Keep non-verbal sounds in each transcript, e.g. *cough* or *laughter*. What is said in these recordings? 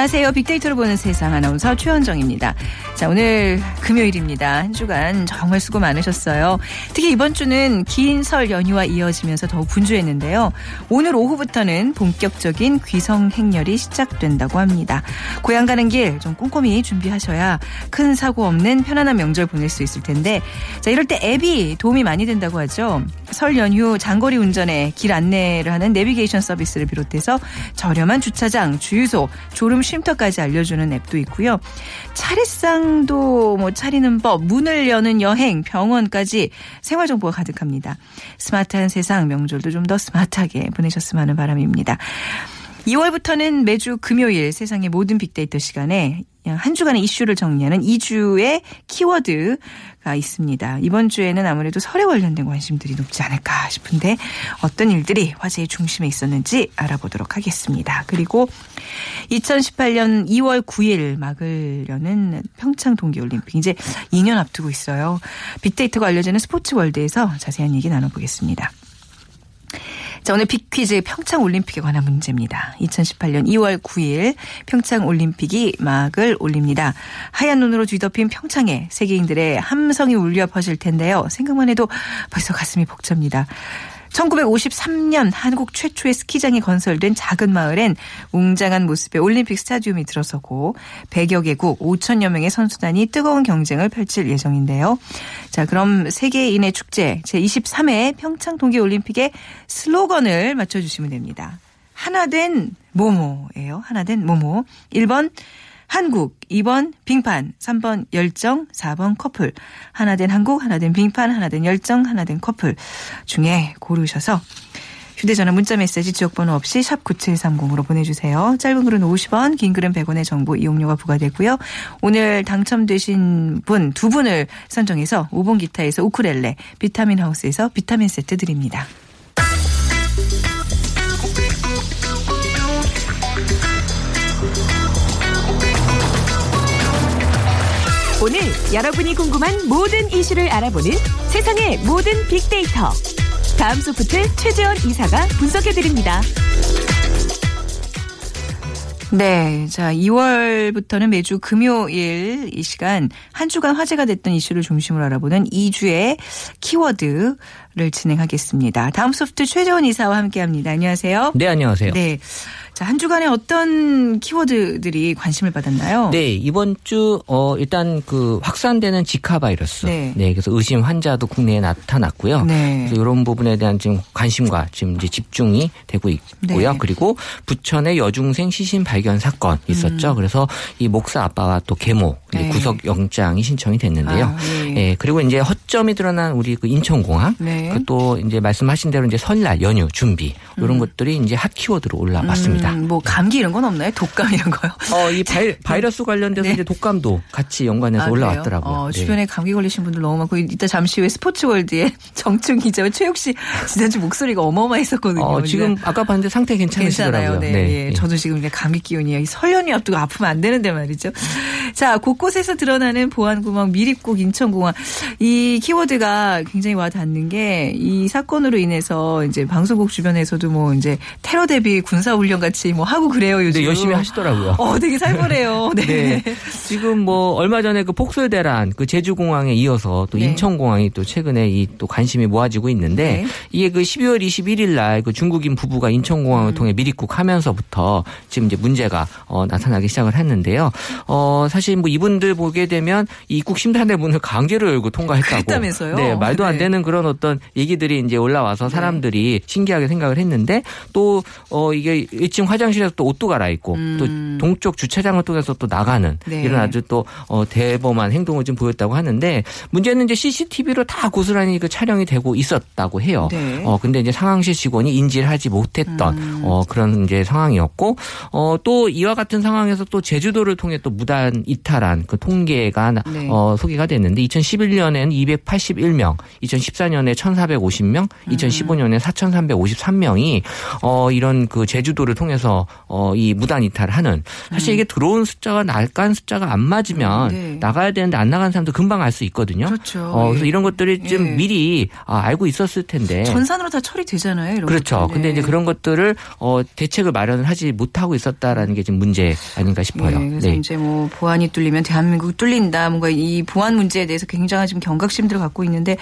안녕하세요. 빅데이터로 보는 세상 아나운서 최현정입니다. 자, 오늘 금요일입니다. 한 주간 정말 수고 많으셨어요. 특히 이번 주는 긴 설 연휴와 이어지면서 더욱 분주했는데요. 오늘 오후부터는 본격적인 귀성 행렬이 시작된다고 합니다. 고향 가는 길 좀 꼼꼼히 준비하셔야 큰 사고 없는 편안한 명절 보낼 수 있을 텐데 자, 이럴 때 앱이 도움이 많이 된다고 하죠. 설 연휴 장거리 운전에 길 안내를 하는 내비게이션 서비스를 비롯해서 저렴한 주차장, 주유소, 졸음 쉼 터까지 알려주는 앱도 있고요. 차례상도 뭐 차리는 법, 문을 여는 여행, 병원까지 생활 정보가 가득합니다. 스마트한 세상 명절도 좀 더 스마트하게 보내셨으면 하는 바람입니다. 2월부터는 매주 금요일 세상의 모든 빅데이터 시간에 한 주간의 이슈를 정리하는 2주의 키워드가 있습니다. 이번 주에는 아무래도 설에 관련된 관심들이 높지 않을까 싶은데 어떤 일들이 화제의 중심에 있었는지 알아보도록 하겠습니다. 그리고 2018년 2월 9일 막을 여는 평창 동계올림픽 이제 2년 앞두고 있어요. 빅데이터가 알려지는 스포츠 월드에서 자세한 얘기 나눠보겠습니다. 자, 오늘 빅퀴즈 평창 올림픽에 관한 문제입니다. 2018년 2월 9일 평창 올림픽이 막을 올립니다. 하얀 눈으로 뒤덮인 평창에 세계인들의 함성이 울려 퍼질 텐데요. 생각만 해도 벌써 가슴이 벅찹니다. 1953년 한국 최초의 스키장이 건설된 작은 마을엔 웅장한 모습의 올림픽 스타디움이 들어서고 100여 개국 5천여 명의 선수단이 뜨거운 경쟁을 펼칠 예정인데요. 자, 그럼 세계인의 축제 제23회 평창 동계 올림픽의 슬로건을 맞춰 주시면 됩니다. 하나 된 모모예요. 하나 된 모모. 1번 한국, 2번 빙판, 3번 열정, 4번 커플. 하나 된 한국, 하나 된 빙판, 하나 된 열정, 하나 된 커플 중에 고르셔서 휴대전화 문자메시지 지역번호 없이 샵 9730으로 보내주세요. 짧은 글은 50원, 긴 글은 100원의 정보 이용료가 부과되고요. 오늘 당첨되신 분 두 분을 선정해서 5번 기타에서 우쿨렐레, 비타민 하우스에서 비타민 세트 드립니다. 오늘 여러분이 궁금한 모든 이슈를 알아보는 세상의 모든 빅데이터. 다음 소프트 최재원 이사가 분석해드립니다. 네. 자, 2월부터는 매주 금요일 이 시간 한 주간 화제가 됐던 이슈를 중심으로 알아보는 2주의 키워드를 진행하겠습니다. 다음 소프트 최재원 이사와 함께 합니다. 안녕하세요. 네, 안녕하세요. 네. 자, 한 주간에 어떤 키워드들이 관심을 받았나요? 네, 이번 주, 어, 일단 그 확산되는 지카 바이러스. 네. 그래서 의심 환자도 국내에 나타났고요. 네. 그래서 이런 부분에 대한 지금 관심과 지금 이제 집중이 되고 있고요. 네. 그리고 부천의 여중생 시신 발견 사건 있었죠. 그래서 이 목사 아빠와 또 계모 음. 네. 구속 영장이 신청이 됐는데요. 아, 예. 예, 그리고 이제 허점이 드러난 우리 그 인천공항. 네. 그또 이제 말씀하신 대로 이제 설날 연휴 준비 이런 것들이 이제 핫 키워드로 올라왔습니다. 음, 뭐 감기 이런 건 없나요? 독감 이런 거요? 어, 이 *laughs* 바이, 바이러스 관련돼서 네. 이제 독감도 같이 연관해서 아? 올라왔더라고요. 어, 네. 주변에 감기 걸리신 분들 너무 많고 이따 잠시 후에 스포츠월드에 *laughs* 정충 기자와 최욱 씨 지난주 목소리가 어마어마했었거든요. 어, 지금 아까 봤는데 상태 괜찮으시더라고요. 괜찮아요. 네, 예. 저도 지금 이제 감기 기운이에요. 이 설 연휴 앞두고 아프면 안 되는데 말이죠. 자, 곳곳에서 드러나는 보안구멍 밀입국 인천공항 이 키워드가 굉장히 와 닿는 게 이 사건으로 인해서 이제 방송국 주변에서도 뭐 이제 테러 대비 군사 훈련 같이 뭐 하고 그래요 요즘. 네, 열심히 하시더라고요. 어, 되게 살벌해요. *laughs* 네. 네. 지금 뭐 얼마 전에 그 폭설 대란 그 제주공항에 이어서 또 네. 인천공항이 또 최근에 이 또 관심이 모아지고 있는데 네. 이게 그 12월 21일 날 그 중국인 부부가 음. 인천공항을 통해 미입국하면서부터 지금 이제 문제가 어, 나타나기 시작을 했는데요. 어, 사실 뭐 이분들 보게 되면 이 입국 심사대 문을 강제로 열고 통과했다고. 그랬다면서요? 네, 말도 안 네. 되는 그런 어떤 얘기들이 이제 올라와서 사람들이 신기하게 생각을 했는데 또 어 이게 1층 화장실에서 또 옷도 갈아입고 또 동쪽 주차장을 통해서 또 나가는 음. 네. 이런 아주 또 어, 대범한 행동을 좀 보였다고 하는데 문제는 이제 CCTV로 다 고스란히 그 촬영이 되고 있었다고 해요. 네. 어 근데 이제 상황실 직원이 인지를 하지 못했던 음. 어 그런 이제 상황이었고 어또 이와 같은 상황에서 또 제주도를 통해 또 무단 이탈한 그 통계가 나- 네. 어 소개가 됐는데 2011년에는 281명, 2014년에 1,450명, 음. 2015년에 4,353명이 어 이런 그 제주도를 통해 서 어 이 무단 이탈을 하는 사실 이게 들어온 숫자가 날간 숫자가 안 맞으면 음. 네. 나가야 되는데 안 나간 사람도 금방 알 수 있거든요. 그렇죠. 어 그래서 예. 이런 것들이 좀 예. 미리 아, 알고 있었을 텐데 전산으로 다 처리되잖아요. 그렇죠. 것들. 근데 네. 이제 그런 것들을 어 대책을 마련을 하지 못하고 있었다라는 게 지금 문제 아닌가 싶어요. 네, 그래서 네. 이제 뭐 보안이 뚫리면 대한민국 뚫린다. 뭔가 이 보안 문제에 대해서 굉장한 지금 경각심들을 갖고 있는데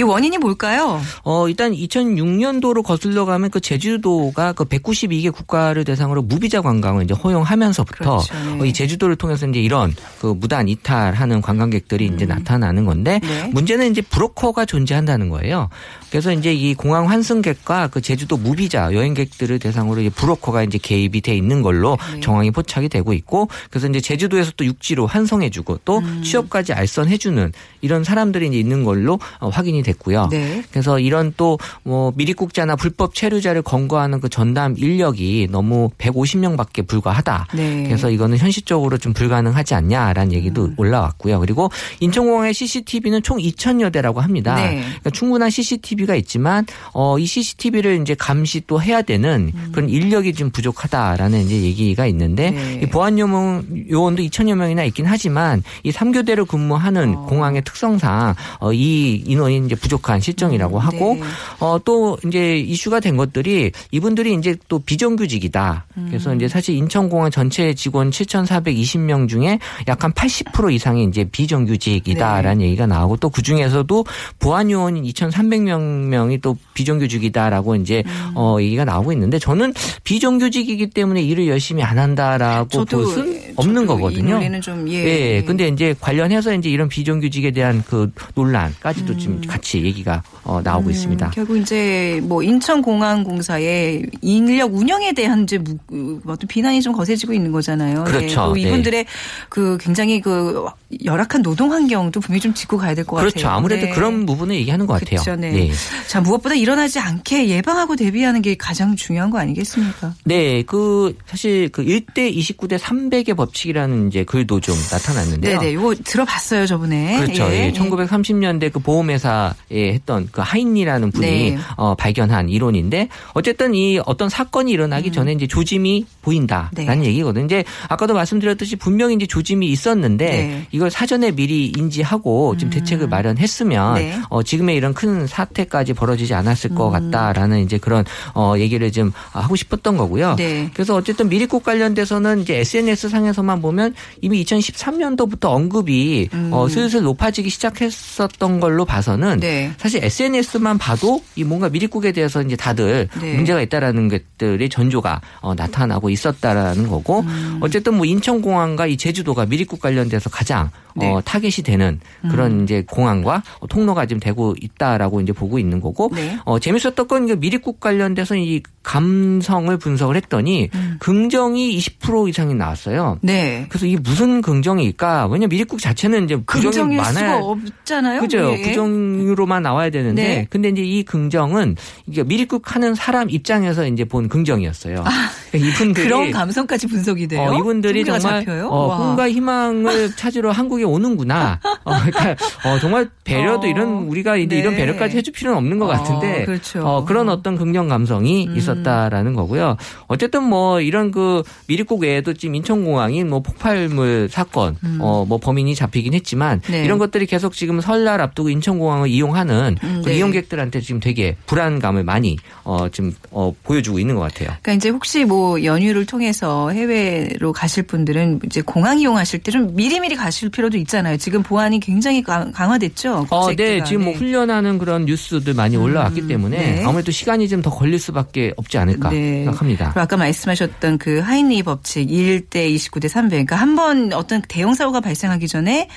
이 원인이 뭘까요? 어, 일단 2006년도로 거슬러 가면 그 제주도가 그 192개 국가 를 대상으로 무비자 관광을 이제 허용하면서부터 그렇죠, 네. 어, 이 제주도를 통해서 이제 이런 그 무단 이탈하는 관광객들이 이제 나타나는 건데 음. 네. 문제는 이제 브로커가 존재한다는 거예요. 그래서 이제 이 공항 환승객과 그 제주도 무비자 여행객들을 대상으로 이제 브로커가 이제 개입이 돼 있는 걸로 네. 정황이 포착이 되고 있고 그래서 이제 제주도에서 또 육지로 환송해주고 또 음. 취업까지 알선해주는 이런 사람들이 이제 있는 걸로 어, 확인이 됐고요. 네. 그래서 이런 또 뭐 미립국자나 불법 체류자를 검거하는 그 전담 인력이 너무 150명밖에 불과하다. 네. 그래서 이거는 현실적으로 좀 불가능하지 않냐라는 얘기도 음. 올라왔고요. 그리고 인천공항의 CCTV는 총 2천여 대라고 합니다. 네. 그러니까 충분한 CCTV가 있지만 어, 이 CCTV를 이제 감시 또 해야 되는 그런 인력이 좀 부족하다라는 이제 얘기가 있는데 음. 네. 이 보안 요원, 요원도 2천여 명이나 있긴 하지만 이 3교대로 근무하는 어. 공항의 특성상 어, 이 인원이 이제 부족한 실정이라고 하고 네. 어, 또 이제 이슈가 된 것들이 이분들이 이제 또 비정규직이 다. 음. 그래서 이제 사실 인천공항 전체 직원 7,420명 중에 약 한 80% 이상이 이제 비정규직이다라는 네. 얘기가 나오고 또 그 중에서도 보안 요원인 2,300명 명이 또 비정규직이다라고 이제 음. 어 얘기가 나오고 있는데 저는 비정규직이기 때문에 일을 열심히 안 한다라고 저도 예, 없는 거거든요. 좀 예. 예, 근데 이제 관련해서 이제 이런 비정규직에 대한 그 논란까지도 음. 지금 같이 얘기가 어, 나오고 있습니다. 결국 이제 뭐 인천공항공사의 인력 운영에 대한 이제 무- 그 어떤 비난이 좀 거세지고 있는 거잖아요. 그렇죠. 예, 또 네. 이분들의 그 굉장히 그 열악한 노동 환경도 분명히 좀 짚고 가야 될것 같아요. 그렇죠. 아무래도 네. 그런 부분을 얘기하는 것 같아요. 그렇죠. 네. 자 무엇보다 일어나지 않게 예방하고 대비하는 게 가장 중요한 거 아니겠습니까? 네, 그 사실 그 1대 29대 300의 법칙이라는 이제 글도 좀 나타났는데요. 네네. 이거 들어봤어요 저번에. 그렇죠. 예. 1930년대 그 보험회사에 했던 그 하인리라는 분이 네. 어, 발견한 이론인데 어쨌든 이 어떤 사건이 일어나기 전에 이제 조짐이 보인다라는 음. 네. 얘기거든요. 이제 아까도 말씀드렸듯이 분명히 이제 조짐이 있었는데 네. 음. 이걸 사전에 미리 인지하고 지금 대책을 마련했으면 네. 어, 지금의 이런 큰 사태까지 벌어지지 않았을 음. 것 같다라는 이제 그런 어, 얘기를 좀 하고 싶었던 거고요. 네. 그래서 어쨌든 미리국 관련돼서는 이제 SNS 상에서만 보면 이미 2013년도부터 언급이 어, 슬슬 높아지기 시작했었던 걸로 봐서는 음. 네. 사실 SNS만 봐도 이 뭔가 미리국에 대해서 이제 다들 네. 문제가 있다라는 것들이 전조가 어, 나타나고 있었다라는 거고 음. 어쨌든 뭐 인천공항과 이 제주도가 미리국 관련돼서 가장 네. 음. 어, 타겟이 되는 그런 이제 공항과 통로가 지금 되고 있다라고 이제 보고 있는 거고 네. 어, 재밌었던 건 이게 미리국 관련돼서 이 감성을 분석을 했더니 음. 긍정이 20% 이상이 나왔어요. 네. 그래서 이게 무슨 긍정일까? 왜냐 면 미리국 자체는 이제 부정이 수가 없잖아요. 그죠. 예. 부정으로만 나와야 되는데, 네. 근데 이제 이 긍정은 이게 미리국 하는 사람 입장에서 이제 본 긍정이었어요. 그러니까 이분들이 아, 그런 감성까지 분석이 돼요. 어, 이분들이 정말 잡혀요? 어, 와. 꿈과 희망을 *laughs* 찾으러 한국에 오는구나. 어, 그러니까 어, 정말 배려도 어, 이런 우리가 이제 네. 이런 배려까지 해줄 필요는 없는 것 어, 같은데 그렇죠. 어, 그런 어떤 긍정 감성이 음. 있었다라는 거고요. 어쨌든 뭐 이런 그 미리국 외에도 지금 인천공항이 뭐 폭발물 사건, 어, 뭐 범인이 잡히긴 했지만 음. 네. 이런 것들이 계속 지금 설날 앞두고 인천공항을 이용하는 음, 그 네. 이용객들한테 지금 되게 불안감을 많이 어, 지금 어, 보여주고 있는 것 같아요. 그러니까 이제 혹시 뭐또 연휴를 통해서 해외로 가실 분들은 이제 공항 이용하실 때 좀 미리미리 가실 필요도 있잖아요. 지금 보안이 굉장히 강- 강화됐죠. 어, 네. 지금 뭐 훈련하는 그런 뉴스들 많이 올라왔기 때문에 네. 아무래도 시간이 좀 더 걸릴 수밖에 없지 않을까 네. 생각합니다. 아까 말씀하셨던 그 하인리 법칙 1대 29대 300. 그러니까 한 번 어떤 대형 사고가 발생하기 전에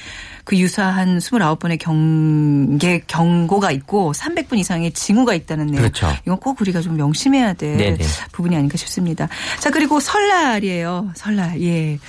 그 유사한 29번의 경계 경고가 있고 300분 이상의 징후가 있다는 내용. 그렇죠. 이건 꼭 우리가 좀 명심해야 될 네네. 부분이 아닌가 싶습니다. 자, 그리고 설날이에요. 설날. 예.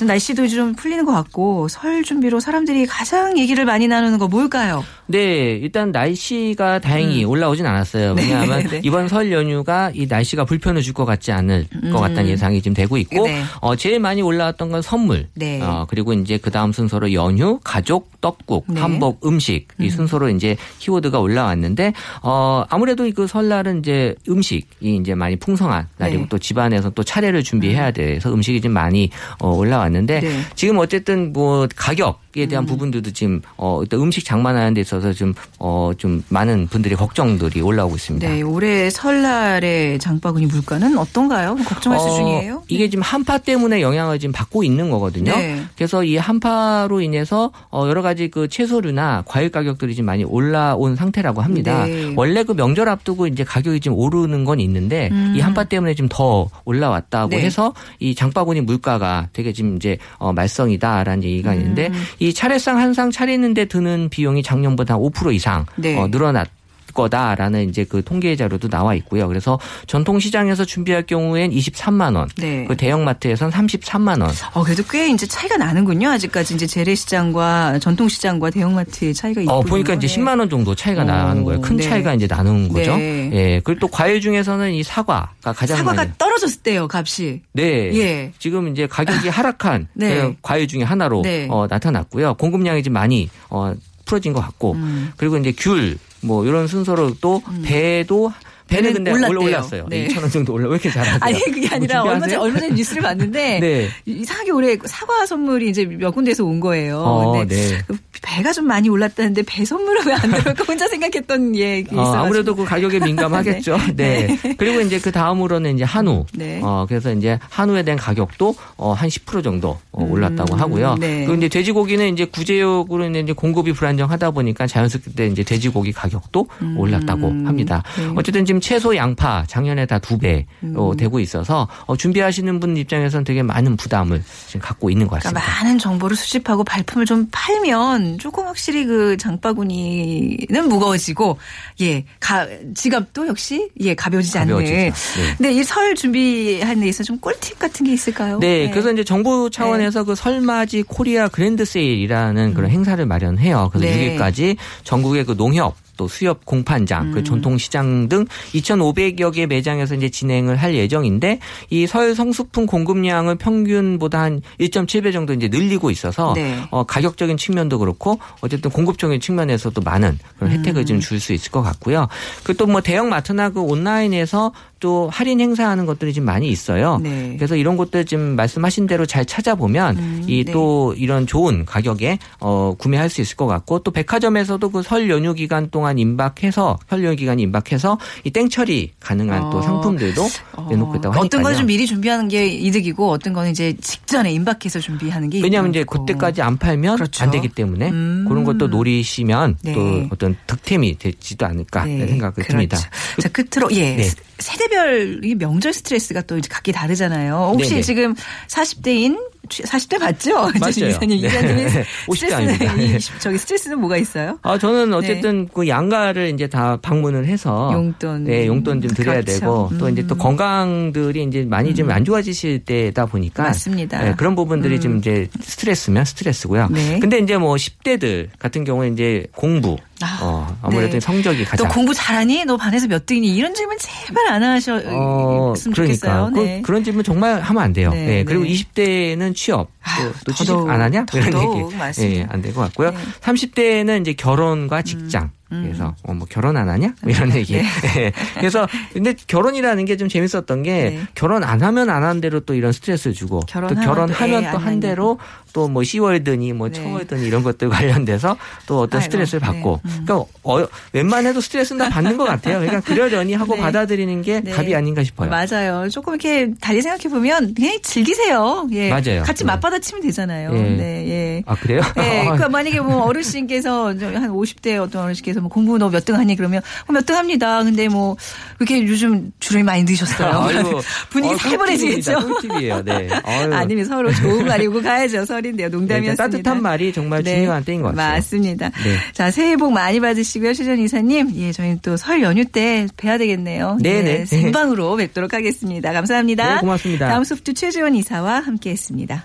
좀 날씨도 좀 풀리는 것 같고 설 준비로 사람들이 가장 얘기를 많이 나누는 거 뭘까요? 네, 일단 날씨가 다행히 올라오진 않았어요. 왜냐하면 음. 네, 네. 이번 설 연휴가 이 날씨가 불편해 줄것 같지 않을 것 같다는 예상이 지금 되고 있고, 음. 네. 어, 제일 많이 올라왔던 건 선물. 네. 어, 그리고 이제 그 다음 순서로 연휴, 가족, 떡국, 네. 한복, 음식 이 순서로 이제 키워드가 올라왔는데, 어, 아무래도 그 설날은 이제 음식이 이제 많이 풍성한 날이고 네. 또 집안에서 또 차례를 준비해야 돼서 음식이 좀 많이 어, 올라왔 는데 네. 지금 어쨌든 뭐 가격에 대한 부분들도 지금 어 일단 음식 장만하는 데 있어서 좀어좀 많은 분들이 걱정들이 올라오고 있습니다. 네, 올해 설날의 장바구니 물가는 어떤가요? 걱정할 어, 수준이에요? 이게 지금 한파 때문에 영향을 지금 받고 있는 거거든요. 네. 그래서 이 한파로 인해서 어 여러 가지 그 채소류나 과일 가격들이 지금 많이 올라온 상태라고 합니다. 네. 원래 그 명절 앞두고 이제 가격이 좀 오르는 건 있는데 이 한파 때문에 좀더 올라왔다고 음. 네. 해서 이 장바구니 물가가 되게 지금 이제 어 말썽이다라는 얘기가 있는데 음. 이 차례상 한 상 차리는데 드는 비용이 작년보다 5% 이상 네. 어, 늘어났. 거다라는 이제 그 통계 자료도 나와 있고요. 그래서 전통 시장에서 준비할 경우엔 23만 원, 네. 그 대형 마트에선 33만 원. 어, 그래도 꽤 이제 차이가 나는군요. 아직까지 이제 재래 시장과 전통 시장과 대형 마트의 차이가 있군요. 어, 보니까 이제 네. 10만 원 정도 차이가 오, 나는 거예요. 큰 네. 차이가 이제 나는 거죠. 네. 예. 그리고 또 과일 중에서는 이 사과가 가장 사과가 많이 떨어졌을 때요, 값이. 네. 예. 지금 이제 가격이 하락한 네. 그 과일 중에 하나로 네. 어, 나타났고요. 공급량이 좀 많이 어, 풀어진 것 같고 음. 그리고 이제 귤 뭐 이런 순서로 또 배도 배는 배는 근데 올랐대요. 올랐어요. 네. 2천 원 정도 올라. 왜 이렇게 잘하세요? 아니 그게 아니라 뭐 얼마 전에? 얼마 전에 뉴스를 봤는데 *laughs* 네. 이상하게 올해 사과 선물이 이제 몇 군데서 온 거예요. 어, 네. 그 배가 좀 많이 올랐다는데 배 선물은 왜 안 *laughs* 들어올까 혼자 생각했던 예. 어, 아무래도 그 가격에 민감하겠죠. *laughs* 네. 그리고 이제 그 다음으로는 이제 한우. 네. 어, 그래서 이제 한우에 대한 가격도 어, 한 10% 정도 어, 올랐다고 하고요. 네. 그리고 이제 돼지고기는 이제 구제역으로 이제 공급이 불안정하다 보니까 자연스럽게 이제 돼지고기 가격도 올랐다고 합니다. 네. 어쨌든 지금 채소, 양파 작년에 다 두 배로 음. 되고 있어서 어, 준비하시는 분 입장에서는 되게 많은 부담을 지금 갖고 있는 것 그러니까 같습니다. 많은 정보를 수집하고 발품을 좀 팔면 조금 확실히 그 장바구니는 무거워지고 예, 가, 지갑도 역시 예 가벼워지지 않는. 가벼워지죠. 네. 근데 이 설 준비하는 데 있어 좀 꿀팁 같은 게 있을까요? 네, 그래서 이제 정부 차원에서 그 설맞이 코리아 그랜드 세일이라는 그런 행사를 마련해요. 그래서 음. 네. 6일까지 전국의 그 농협 또 수협 공판장, 음. 그 전통시장 등 2,500여 개 매장에서 이제 진행을 할 예정인데 이설 성수품 공급량을 평균보다 한 1.7배 정도 이제 늘리고 있어서 네. 어, 가격적인 측면도 그렇고 어쨌든 공급적인 측면에서도 많은 그런 혜택을 음. 좀줄 수 있을 것 같고요. 그 또 뭐 대형 마트나 그 온라인에서 또 할인 행사하는 것들이 좀 많이 있어요. 네. 그래서 이런 것들 지금 말씀하신 대로 잘 찾아보면 음, 이 네. 또 이런 좋은 가격에 어 구매할 수 있을 것 같고 또 백화점에서도 그 설 연휴 기간 동안 임박해서 설 연휴 기간이 임박해서 이 땡처리 가능한 또 어. 상품들도 내놓고 있다고 하니까요. 어떤 건 좀 미리 준비하는 게 이득이고 어떤 거는 이제 직전에 임박해서 준비하는 게 왜냐하면 이제. 그때까지 안 팔면 그렇죠. 안 되기 때문에 음. 그런 것도 노리시면 네. 또 어떤 득템이 되지도 않을까 네, 생각이 그렇죠. 듭니다. 자 끝으로 예 네. 세대 별 이 명절 스트레스가 또 각기 다르잖아요. 혹시 네네. 지금 40대인 40대 맞죠? 맞아요. *laughs* 이사님 네. 이사님의 *laughs* 50대 스트레스는 아닙니다. 이- 네. 저기 스트레스는 뭐가 있어요? 아 저는 어쨌든 그 양가를 이제 다 방문을 해서 용돈. 네 용돈 좀 드려야 그렇죠. 되고 또 이제 또 음. 건강들이 이제 많이 좀안 좋아지실 때다 보니까 맞습니다. 네, 그런 부분들이 좀 이제 스트레스면 스트레스고요. 네. 근데 이제 뭐 10대들 같은 경우에 이제 공부 아, 어, 아무래도 네. 성적이 또 가장 공부 잘하니? 너 반에서 몇 등이니? 이런 질문 제발 안 하셨으면 어, 좋겠어요. 그러니까 네. 그, 런 질문 정말 하면 안 돼요. 네, 네, 그리고 네. 20대는 취업 아유, 또, 또 취직 더더욱, 안 하냐 더더욱 얘기 맞습니다. 예, 안 될 것 같고요. 네. 음. 30대는 이제 결혼과 직장 그래서 어, 뭐 결혼 안 하냐? 뭐 이런 얘기. *laughs* 네. 그래서 근데 결혼이라는 게 좀 재밌었던 게 네. 결혼 안 하면 안 한 대로 또 이런 스트레스를 주고 또 결혼하면 결혼하면 또애또안한 대로 또 뭐 시월드니 뭐 네. 초월드니 이런 것들 관련돼서 또 어떤 아이고, 스트레스를 받고 네. 음. 그러니까 어, 웬만해도 스트레스는 다 받는 것 같아요. 그러니까 그러려니 하고 *laughs* 네. 받아들이는 게 네. 답이 아닌가 싶어요. 맞아요. 조금 이렇게 달리 생각해 보면 그냥 즐기세요. 예. 맞아요. 같이 네. 맞받아치면 되잖아요. 예. 네, 예. 아 그래요? 네, *laughs* 그러니까 만약에 뭐 어르신께서 한 50대 어떤 어르신께서 뭐 공부 너 몇 등 하니 그러면 어, 몇등 합니다. 근데 뭐 그렇게 요즘 주름이 많이 드셨어요. *laughs* *laughs* 분위기 어, 살벌해지겠죠. 꿀팁입니다. 꿀팁이에요. 네. *laughs* 아니면 서로 좋은 거 아니고 가야죠. 설인데요. 네, 농담이었습니다. 따뜻한 말이 정말 중요한 때인 것 같아요. 맞습니다. 네. 자, 새해 복 많이 받으시고요. 최전 이사님. 예, 저희는 또 설 연휴 때 뵈야 되겠네요. 네네. 생방으로 뵙도록 하겠습니다. 감사합니다. 네, 고맙습니다. 다음 소프트 최지원 이사와 함께 했습니다.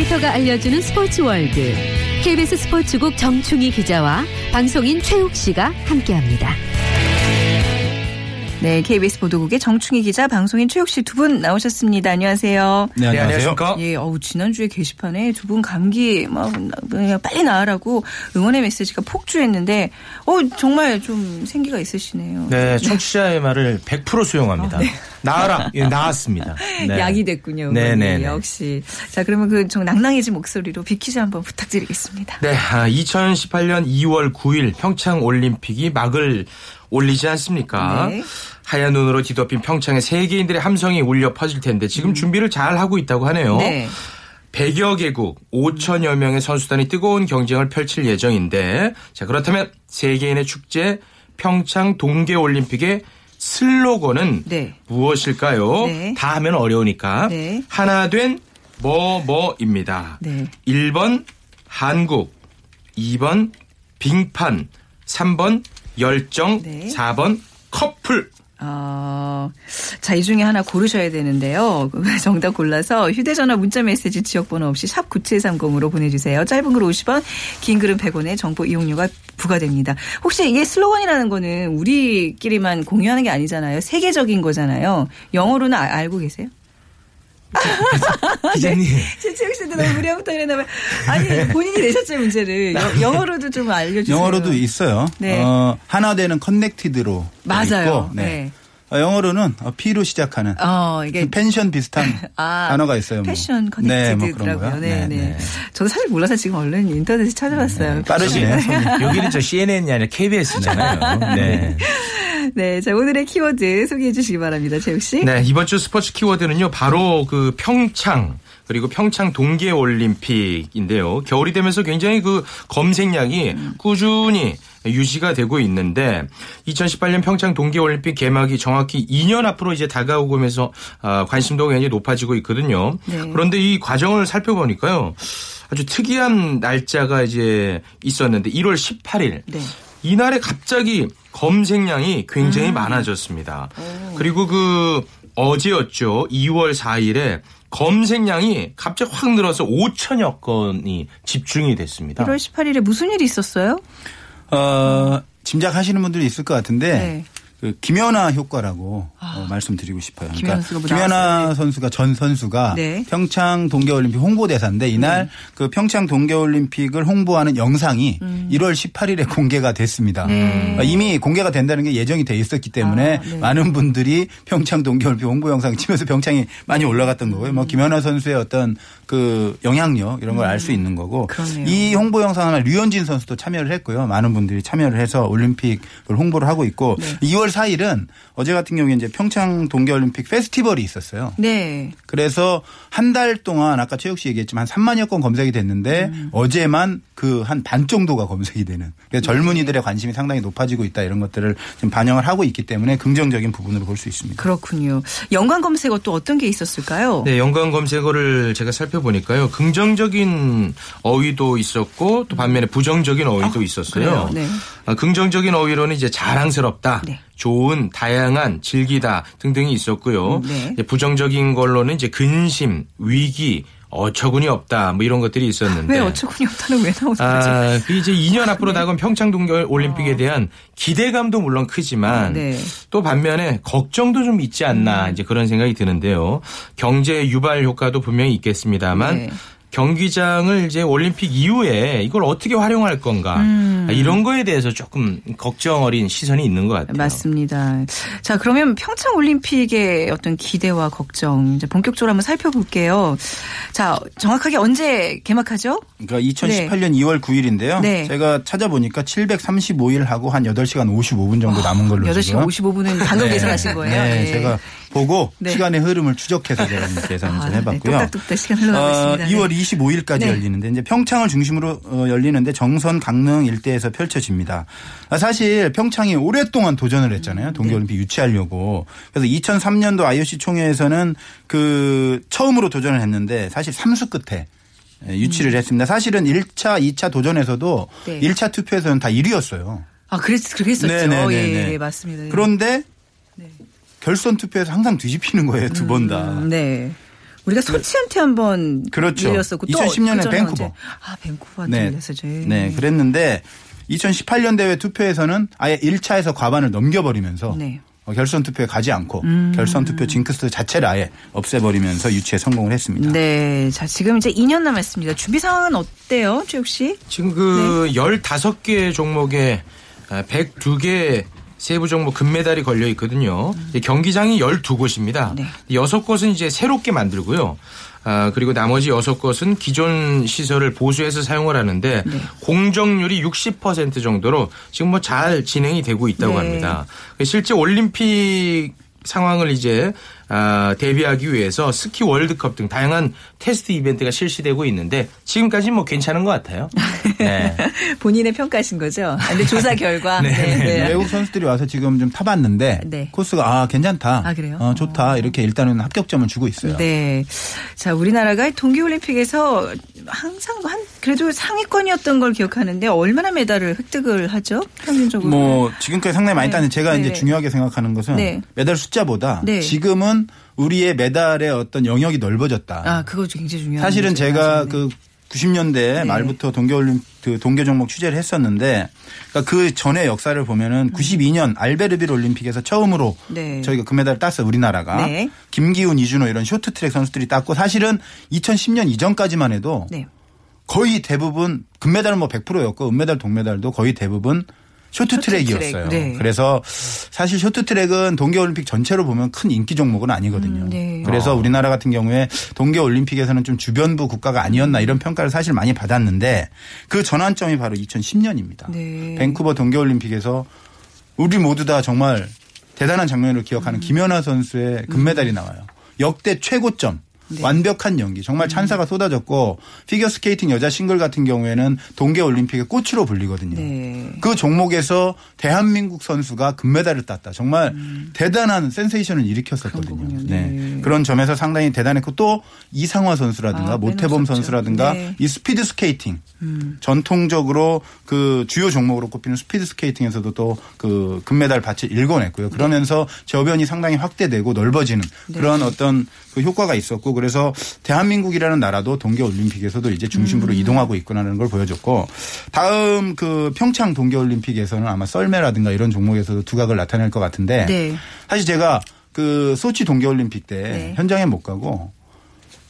데이터가 알려주는 스포츠 월드. KBS 스포츠국 정충희 기자와 방송인 최욱 씨가 함께합니다. 네, KBS 보도국의 정충희 기자, 방송인 최욱 씨 두 분 나오셨습니다. 안녕하세요. 네, 안녕하세요. 예, 어우, 지난주에 게시판에 두 분 감기, 막, 빨리 나으라고 응원의 메시지가 폭주했는데, 어, 정말 좀 생기가 있으시네요. 네, 청취자의 말을 100% 수용합니다. 나아라. 예, 나았습니다. *laughs* 네. 약이 됐군요. 네. 네, 네. 역시. 자, 그러면 그 좀 낭낭해진 목소리로 비키즈 한번 부탁드리겠습니다. 네, 아, 2018년 2월 9일 평창 올림픽이 막을 올리지 않습니까? 네. 하얀 눈으로 뒤덮인 평창의 세계인들의 함성이 울려 퍼질 텐데 지금 준비를 잘 하고 있다고 하네요. 음. 네. 100여 개국 5천여 명의 선수단이 뜨거운 경쟁을 펼칠 예정인데 자 그렇다면 세계인의 축제 평창 동계 올림픽의 슬로건은 네. 무엇일까요? 네. 다 하면 어려우니까 네. 하나 된 뭐뭐입니다. 네. 1번 한국, 2번 빙판, 3번 열정, 네. 4번 커플. 어, 자, 이 중에 하나 고르셔야 되는데요. *laughs* 정답 골라서 휴대전화 문자메시지 지역번호 없이 샵 9730으로 보내주세요. 짧은 글 50원, 긴 글은 100원의 정보 이용료가 부과됩니다. 혹시 이게 슬로건이라는 거는 우리끼리만 공유하는 게 아니잖아요. 세계적인 거잖아요. 영어로는 아- 알고 계세요? 기자님. 최채욱 씨도 너무 무리하부터 이랬나 봐요. 아니, 본인이 내셨죠, 문제를. 여- 영어로도 좀 알려주세요. 영어로도 있어요. 네. 어, 하나 되는 커넥티드로 맞아요. 있고, 네. 네. 어, 영어로는 어, P로 시작하는 어, 이게 펜션 비슷한 *laughs* 아, 단어가 있어요. 뭐. 패션 네, 뭐 커넥티드더라고요. 거요. 네, 네. 저도 사실 몰라서 지금 얼른 인터넷에 찾아봤어요. 빠르시네. 손이. *laughs* 여기는 저 CNN이 아니라 KBS잖아요. 네. 네, 자 오늘의 키워드 소개해 주시기 바랍니다, 재욱 씨. 네, 이번 주 스포츠 키워드는요, 바로 그 평창, 그리고 평창 동계 올림픽인데요. 겨울이 되면서 굉장히 그 검색량이 꾸준히 유지가 되고 있는데 2018년 평창 동계 올림픽 개막이 정확히 2년 앞으로 이제 다가오고 면서 아, 관심도가 굉장히 높아지고 있거든요. 네. 그런데 이 과정을 살펴보니까요. 아주 특이한 날짜가 이제 있었는데 1월 18일. 네. 이날에 갑자기 검색량이 굉장히 음. 많아졌습니다. 그리고 그 어제였죠. 2월 4일에 검색량이 갑자기 확 늘어서 5천여 건이 집중이 됐습니다. 1월 18일에 무슨 일이 있었어요? 어, 짐작하시는 분들이 있을 것 같은데 네. 그 김연아 효과라고 어, 말씀드리고 싶어요. 그러니까 김연아 선수가 전 선수가 네. 평창 동계올림픽 홍보대사인데 이날 그 평창 동계올림픽을 홍보하는 영상이 1월 18일에 공개가 됐습니다. 그러니까 이미 공개가 된다는 게 예정이 돼 있었기 때문에 아, 네. 많은 분들이 평창 동계올림픽 홍보 영상 치면서 평창이 많이 올라갔던 거고요. 뭐 김연아 선수의 어떤 그 영향력 이런 걸 알 수 있는 거고 그러네요. 이 홍보 영상 아마 류현진 선수도 참여를 했고요. 많은 분들이 참여를 해서 올림픽을 홍보를 하고 있고 네. 2월 4일은 어제 같은 경우에 이제 평창 동계올림픽 페스티벌이 있었어요. 네. 그래서 한 달 동안 아까 최욱 씨 얘기했지만 한 3만여 건 검색이 됐는데 음. 어제만 그 한 반 정도가 검색이 되는. 그래서 젊은이들의 관심이 상당히 높아지고 있다 이런 것들을 지금 반영을 하고 있기 때문에 긍정적인 부분으로 볼 수 있습니다. 그렇군요. 연관 검색어 또 어떤 게 있었을까요? 네, 연관 검색어를 제가 살펴보니까요. 긍정적인 어휘도 있었고 또 반면에 부정적인 어휘도 있었어요. 그래요? 네. 아, 긍정적인 어휘로는 이제 자랑스럽다, 네. 좋은 다양한 즐기다 등등이 있었고요. 음, 네. 부정적인 걸로는 이제 근심, 위기, 어처구니 없다 뭐 이런 것들이 있었는데 왜 어처구니 없다는 왜 나오는? 아, 그 이제 2년 앞으로 다가온 평창 동계 올림픽에 대한 기대감도 물론 크지만 어. 네. 음. 또 반면에 걱정도 좀 있지 않나 이제 그런 생각이 드는데요. 경제 유발 효과도 분명히 있겠습니다만 네. 경기장을 이제 올림픽 이후에 이걸 어떻게 활용할 건가 음. 아, 이런 거에 대해서 조금 걱정 어린 시선이 있는 것 같아요. 맞습니다. 자, 그러면 평창 올림픽의 어떤 기대와 걱정 이제 본격적으로 한번 살펴볼게요. 자, 정확하게 언제 개막하죠? 그러니까 2018년 2월 9일인데요. 네. 제가 찾아보니까 735일 하고 한 8시간 55분 정도 남은 걸로 8시간 지금. 55분은 방금 *laughs* 네. 계산하신 거예요? 네, 네. 제가 보고 네. 시간의 흐름을 추적해서 제가 이제 계산을 아, 좀 네, 해봤고요. 뚝딱뚝딱 시간 흘러가고 어, 있습니다. 2월 네. 25일까지 네. 열리는데 이제 평창을 중심으로 어, 열리는데 정선 강릉 일대에서 펼쳐집니다. 아, 사실 평창이 오랫동안 도전을 했잖아요. 동계올림픽 네. 유치하려고. 그래서 2003년도 IOC 총회에서는 그 처음으로 도전을 했는데 사실 삼수 끝에 예, 유치를 했습니다. 사실은 1차, 2차 도전에서도 음. 네. 1차 투표에서는 다 1위였어요. 아, 그랬, 그랬었죠. 네네네네. 예, 예, 맞습니다. 네. 그런데 네. 결선 투표에서 항상 뒤집히는 거예요. 두 번 다. 음, 네. 우리가 소치한테 한번 그렇죠. 밀렸었고 또 2010 년에 그전에 밴쿠버. 언제? 아 밴쿠버한테 네. 밀렸었죠. 네, 그랬는데 2018년 대회 투표에서는 아예 1차에서 과반을 넘겨버리면서 네. 어, 결선 투표에 가지 않고 음. 결선 투표 징크스 자체를 아예 없애버리면서 유치에 성공을 했습니다. 네. 자 지금 이제 2년 남았습니다. 준비 상황은 어때요, 최욱 씨? 지금 그 네. 15개 종목에 102개 세부 종목 금메달이 걸려 있거든요. 이제 경기장이 12곳입니다. 네. 여섯 곳은 이제 새롭게 만들고요. 아, 그리고 나머지 여섯 곳은 기존 시설을 보수해서 사용을 하는데 네. 공정률이 60% 정도로 지금 뭐 잘 진행이 되고 있다고 네. 합니다. 실제 올림픽 상황을 이제 아, 대비하기 위해서 스키 월드컵 등 다양한 테스트 이벤트가 실시되고 있는데 지금까지 뭐 괜찮은 것 같아요. *laughs* 네. 본인의 평가신 거죠? 아, 근데 조사 결과. *laughs* 네. 네. 외국 선수들이 와서 지금 좀 타봤는데 네. 코스가 아 괜찮다, 아, 그래요? 어, 좋다 이렇게 일단은 합격점을 주고 있어요. 네. 자, 우리나라가 동계올림픽에서 항상 한, 그래도 상위권이었던 걸 기억하는데 얼마나 메달을 획득을 하죠? 평균적으로. 뭐 지금까지 상당히 많이 네. 땄는데 제가 네. 이제 중요하게 생각하는 것은 네. 메달 숫자보다 네. 지금은 우리의 메달의 어떤 영역이 넓어졌다. 아, 그거 굉장히 중요한 사실은. 제가. 그 90년대 네. 말부터 동계올림 그 동계 종목 취재를 했었는데 그러니까 그 전의 역사를 보면은 92년 알베르빌 올림픽에서 처음으로 네. 저희가 금메달을 땄어요 우리나라가 네. 김기훈 이준호 이런 쇼트트랙 선수들이 땄고 사실은 2010년 이전까지만 해도 네. 거의 대부분 금메달은 뭐 100%였고 은메달 동메달도 거의 대부분 쇼트트랙이었어요. 쇼트트랙, 네. 그래서 사실 쇼트트랙은 동계올림픽 전체로 보면 큰 인기 종목은 아니거든요. 음, 네. 그래서 우리나라 같은 경우에 동계올림픽에서는 좀 주변부 국가가 아니었나 이런 평가를 사실 많이 받았는데 그 전환점이 바로 2010년입니다. 네. 밴쿠버 동계올림픽에서 우리 모두 다 정말 대단한 장면을 기억하는 음. 김연아 선수의 금메달이 나와요. 역대 최고점. 네. 완벽한 연기. 정말 찬사가 쏟아졌고 피겨 스케이팅 여자 싱글 같은 경우에는 동계 올림픽의 꽃으로 불리거든요. 네. 그 종목에서 대한민국 선수가 금메달을 땄다. 정말 대단한 센세이션을 일으켰었거든요. 음. 네. 네. 그런 점에서 상당히 대단했고 또 이상화 선수라든가 아, 모태범. 선수라든가 네. 이 스피드 스케이팅 전통적으로 그 주요 종목으로 꼽히는 스피드 스케이팅에서도 또 그 금메달 밭을 일궈냈고요. 그러면서 저변이 상당히 확대되고 넓어지는 네. 그런 어떤 그 효과가 있었고 그래서 대한민국이라는 나라도 동계 올림픽에서도 이제 중심부로 음. 이동하고 있구나라는 걸 보여줬고 다음 그 평창 동계 올림픽에서는 아마 썰매라든가 이런 종목에서도 두각을 나타낼 것 같은데 네. 사실 제가 그 소치 동계 올림픽 때 네. 현장에 못 가고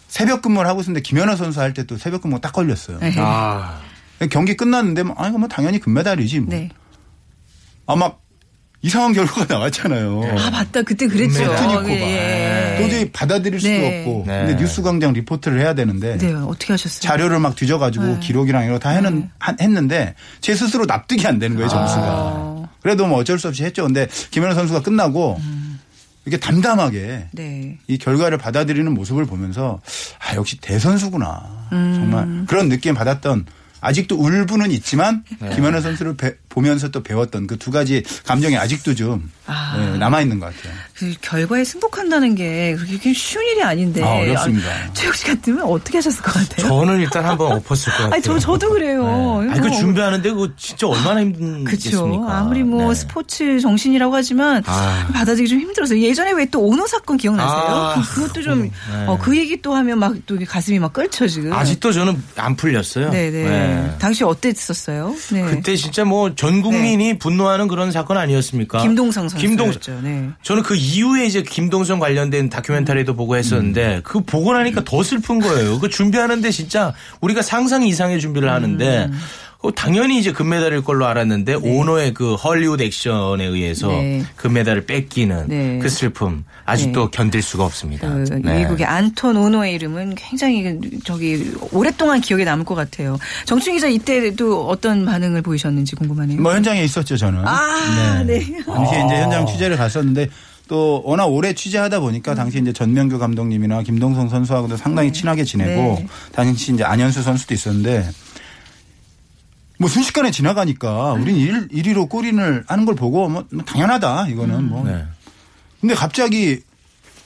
새벽 근무를 하고 있었는데 김연아 선수 할 때 또 새벽 근무가 딱 걸렸어요. 네. 아, 경기 끝났는데 뭐, 아 이거 뭐 당연히 금메달이지 뭐. 네. 아마 이상한 결과가 나왔잖아요. 아, 맞다. 그때 그랬죠. 테크니코가 예. 도저히 받아들일 수도 네. 없고 네. 근데 뉴스광장 리포트를 해야 되는데 네. 어떻게 하셨어요? 자료를 막 뒤져가지고 네. 기록이랑 이런 거다 해는 한- 했는데 제 스스로 납득이 안 되는 거예요 점수가. 아. 그래도 뭐 어쩔 수 없이 했죠. 근데 김연아 선수가 끝나고 이렇게 담담하게 네. 이 결과를 받아들이는 모습을 보면서 아 역시 대선수구나 음. 정말 그런 느낌 받았던 아직도 울분은 있지만 김연아 선수를 배- 보면서 또 배웠던 그 두 가지 감정이 아직도 좀 아. 네, 남아 있는 것 같아요. 그 결과에 승복한다는 게 그렇게 쉬운 일이 아닌데. 아, 어렵습니다. 아, 최욱 씨 같으면 어떻게 하셨을 것 같아요? 저는 일단 한번 엎었을 것 같아요. *laughs* 아니, 저, 저도 그래요. 네. 아니, 그 준비하는데 그거 진짜 얼마나 힘든겠습니까? 그렇죠. 아무리 뭐 네. 스포츠 정신이라고 하지만 아. 받아들이기 좀 힘들었어요. 예전에 왜 또 오노 사건 기억나세요? 아, 그- *laughs* 그것도 좀, 네. 어, 그 얘기 또 하면 막 또 가슴이 막 끓죠, 지금. 아직도 저는 안 풀렸어요. 네네. 네. 당시 어땠었어요? 네. 그때 진짜 뭐전 국민이 분노하는 그런 사건 아니었습니까? 김동성 김동 선수였죠. 네. 저는 그 이후에 이제 김동성 관련된 다큐멘터리도 보고 했었는데 음. 그 보고 나니까 더 슬픈 거예요. 그 준비하는데 진짜 우리가 상상 이상의 준비를 하는데 음. 어, 당연히 이제 금메달일 걸로 알았는데 오노의 그 헐리우드 액션에 의해서 네. 금메달을 뺏기는 네. 그 슬픔 아직도 견딜 수가 없습니다. 그 네. 미국의 안톤 오노의 이름은 굉장히 저기 오랫동안 기억에 남을 것 같아요. 정충 기자 이때도 어떤 반응을 보이셨는지 궁금하네요. 뭐 현장에 있었죠 저는. 아, 네. 당시에 이제 현장 취재를 갔었는데 또 워낙 오래 취재하다 보니까 당시 이제 전명규 감독님이나 김동성 선수하고도 상당히 친하게 지내고 네. 당시 이제 안현수 선수도 있었는데 뭐 순식간에 지나가니까 우린 일, 1위로 골인을 하는 걸 보고 뭐 당연하다 이거는 뭐. 네. 근데 갑자기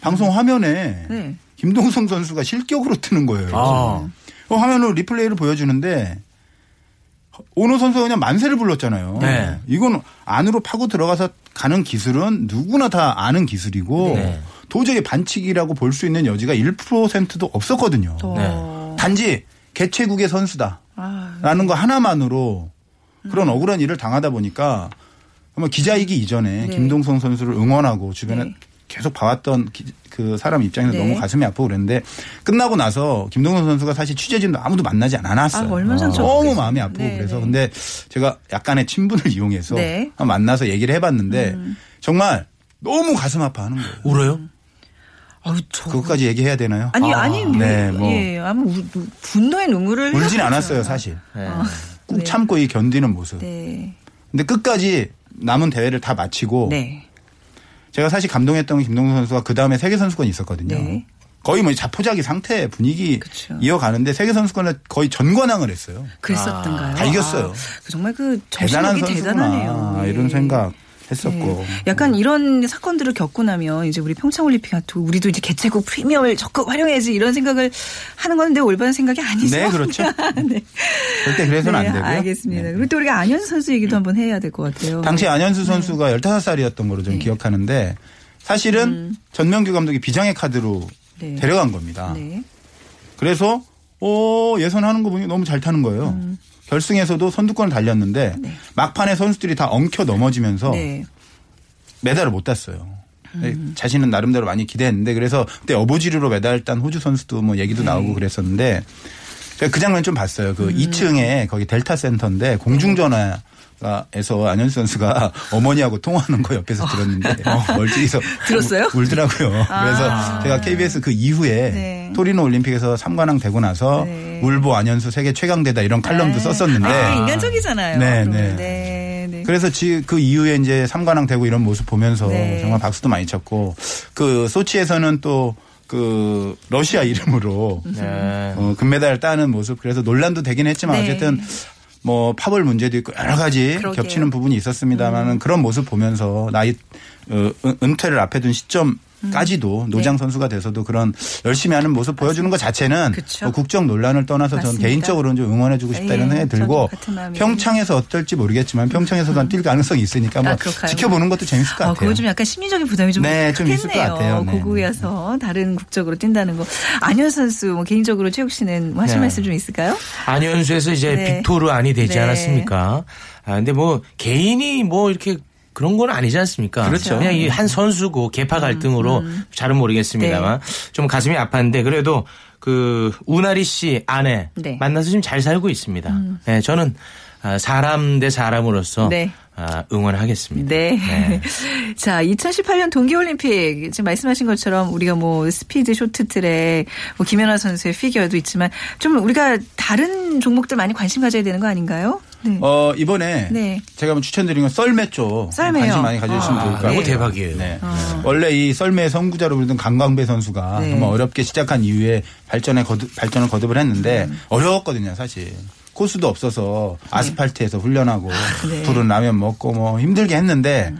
방송 화면에 네. 김동성 선수가 실격으로 뜨는 거예요. 아. 어, 화면으로 리플레이를 보여주는데 오노 선수가 그냥 만세를 불렀잖아요. 네. 이건 안으로 파고 들어가서 가는 기술은 누구나 다 아는 기술이고 네. 도저히 반칙이라고 볼 수 있는 여지가 1%도 없었거든요. 어. 단지 개최국의 선수다. 아, 라는 거 하나만으로 그런 억울한 일을 당하다 보니까 아마 기자이기 이전에 네. 김동성 선수를 응원하고 주변에 네. 계속 봐왔던 기- 그 사람 입장에서 네. 너무 가슴이 아프고 그랬는데 끝나고 나서 김동성 선수가 사실 취재진도 아무도 만나지 않았어요. 아, 얼마나 상처 너무. 마음이 아프고 네, 그래서 네. 근데 제가 약간의 친분을 이용해서 네. 만나서 얘기를 해봤는데 음. 정말 너무 가슴 아파하는 거예요. 울어요? 아유, 저. 그것까지 얘기해야 되나요? 아니, 아니, 네, 뭐. 예, 아무 분노의 눈물을. 울진. 않았어요 사실. 네. 꾹 네. 참고 이 견디는 모습. 네. 근데 끝까지 남은 대회를 다 마치고 네. 제가 사실 감동했던 게 김동선 선수가 그 다음에 세계 선수권이 있었거든요. 네. 거의 뭐 자포자기 상태 분위기 그쵸. 이어가는데 세계 선수권을 거의 전관왕을 했어요. 그랬었던가요? 다 이겼어요. 아, 그 정말 그 대단한 정신력이 선수구나 대단하네요. 이런 예. 생각 했었고. 네. 약간 이런 사건들을 겪고 나면 이제 우리 평창올림픽 같은 우리도 이제 개최국 프리미엄을 적극 활용해야지 이런 생각을 하는 건데 올바른 생각이 아니죠. 네, 그렇죠. *laughs* 네. 절대 그래서는 네, 안 되고요. 알겠습니다. 네. 그리고 또 우리가 안현수 선수 얘기도 한번 해야 될 것 같아요. 당시 안현수 선수가 15살이었던 걸로 저는 네. 기억하는데 사실은 전명규 감독이 비장의 카드로 네. 데려간 겁니다. 네. 그래서 어, 예선하는 거 보니 너무 잘 타는 거예요. 음. 결승에서도 선두권을 달렸는데 막판에 선수들이 다 엉켜 넘어지면서 네. 메달을 못 땄어요. 자신은 나름대로 많이 기대했는데 그래서 그때 어부지리로 메달 딴 호주 선수도 뭐 얘기도 네. 나오고 그랬었는데 제가 그 장면 좀 봤어요. 음. 그 2층에 거기 델타 센터인데 공중전화 에서 안현수 선수가 *laughs* 어머니하고 통화하는 거 옆에서 들었는데 *laughs* 멀찍이서 들었어요? 울- 울더라고요. 그래서 제가 KBS 그 이후에 네. 토리노 올림픽에서 3관왕 되고 나서 네. 울보 안현수 세계 최강대다 이런 칼럼도 썼었는데 아, 인간적이잖아요. 네. 네. 네. 네. 그래서 지, 그 이후에 이제 삼관왕 되고 이런 모습 보면서 네. 정말 박수도 많이 쳤고 그 소치에서는 또그 러시아 이름으로 음. 네. 어, 금메달을 따는 모습 그래서 논란도 되긴 했지만 네. 어쨌든 뭐 파벌 문제도 있고 여러 가지 그러게요. 음. 겹치는 부분이 있었습니다만은 그런 모습 보면서 나이 어, 은- 은퇴를 앞에 둔 시점 까지도 노장 선수가 돼서도 그런 열심히 하는 모습 보여주는 것 자체는 네. 뭐 국적 논란을 떠나서 저는 맞습니다. 개인적으로는 좀 응원해주고 싶다 이런 예, 생각이 들고. 평창에서 어떨지 모르겠지만 평창에서도 뛸 가능성이 있으니까 뭐 아? 지켜보는 것도 재밌을 것 아, 같아요. 그거 좀 약간 심리적인 부담이 좀 네, 좀 있을 것. 같아요. 네. 고국에서 다른 국적으로 뛴다는 거. 안현 선수 뭐 개인적으로 최욱 씨는 뭐 하실 네. 말씀 좀 있을까요? 안현수에서 이제 네. 빅토르 안이 되지 네. 않았습니까? 아, 근데 뭐 개인이 뭐 이렇게 그런 건 아니지 않습니까? 그렇죠. 그냥 이 한 선수고 개파 갈등으로 잘은 모르겠습니다만 좀 가슴이 아팠는데 그래도 그 우나리 씨 아내 네. 만나서 지금 잘 살고 있습니다. 네, 저는 아, 사람 대 사람으로서 네. 아, 응원하겠습니다. 네. *laughs* 자, 2018년 동계올림픽 지금 말씀하신 것처럼 우리가 뭐 스피드 쇼트트랙 뭐 김연아 선수의 피겨도 있지만 좀 우리가 다른 종목들 많이 관심 가져야 되는 거 아닌가요? 네. 어, 이번에 네. 제가 한번 추천드린 건 썰매 쪽 썰매요? 관심 많이 가져주시면 아, 좋을 것 같아요. 네. 대박이에요. 네. 원래 이 썰매 선구자로 부르던 강광배 선수가 네. 음. 정말 어렵게 시작한 이후에 발전에 거듭, 발전을 거듭을 했는데 어려웠거든요, 사실. 코스도 없어서 아스팔트에서 훈련하고 네. 부른 라면 먹고 뭐 힘들게 했는데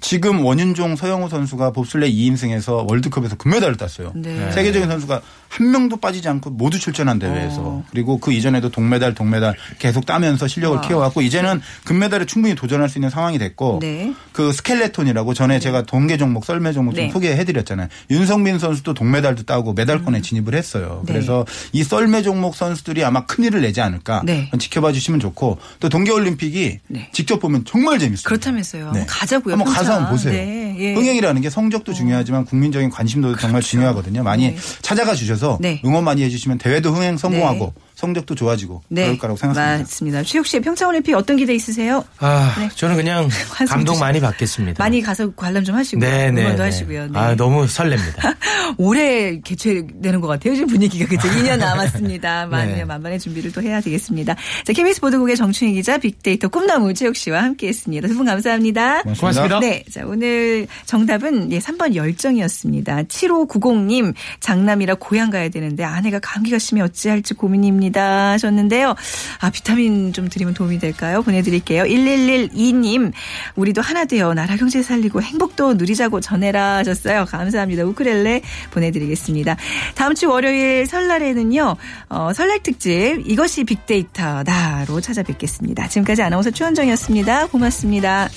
지금 원윤종 서영우 선수가 봅슬레이 2인승에서 월드컵에서 금메달을 땄어요. 네. 세계적인 선수가 한 명도 빠지지 않고 모두 출전한 대회에서 어. 그리고 그 이전에도 동메달 동메달 계속 따면서 실력을 키워왔고 이제는 금메달에 충분히 도전할 수 있는 상황이 됐고 네. 그 스켈레톤이라고 전에 제가 동계 종목 썰매 종목 좀 네. 소개해드렸잖아요. 윤성민 선수도 동메달도 따고 메달권에 진입을 했어요. 음. 네. 그래서 이 썰매 종목 선수들이 아마 큰 일을 내지 않을까 네. 지켜봐 주시면 좋고 또 동계올림픽이 네. 직접 보면 정말 재밌어요. 그렇다면서요. 한번 가자고요. 한번 가서. 한번 보세요. 네, 예. 흥행이라는 게 성적도 중요하지만 국민적인 관심도 정말 중요하거든요. 많이 네. 찾아가 주셔서 네. 응원 많이 해주시면 대회도 흥행 성공하고 네. 성적도 좋아지고 네. 그럴 거라고 생각합니다. 맞습니다. 최욱 씨 평창 올림픽 어떤 기대 있으세요? 아, 네. 저는 그냥 *laughs* 환승 감동 많이 받겠습니다. 많이 가서 관람 좀 하시고 네, 네. 응원도 네. 하시고요. 네. 아, 너무 설렙니다. *laughs* 올해 개최되는 것 같아요. 지금 분위기가 그죠? 2년 *laughs* 남았습니다. 네. 만반의 준비를 또 해야 되겠습니다. 자, KBS 보도국의 정충희 기자, 빅데이터 꿈나무 최욱 씨와 함께했습니다. 두 분 감사합니다. 고맙습니다. 네, 자 오늘 정답은 예 3번 열정이었습니다. 7590님 장남이라 고향 가야 되는데 아내가 감기가 심해 어찌할지 고민입 니다 하셨는데요. 아 비타민 좀 드리면 도움이 될까요? 보내드릴게요. 1112님 우리도 하나 되어 나라 경제 살리고 행복도 누리자고 전해라 하셨어요. 감사합니다. 우크렐레 보내드리겠습니다. 다음 주 월요일 설날에는요 어, 설날 특집 이것이 빅데이터다로 찾아뵙겠습니다. 지금까지 아나운서 최원정이었습니다. 고맙습니다.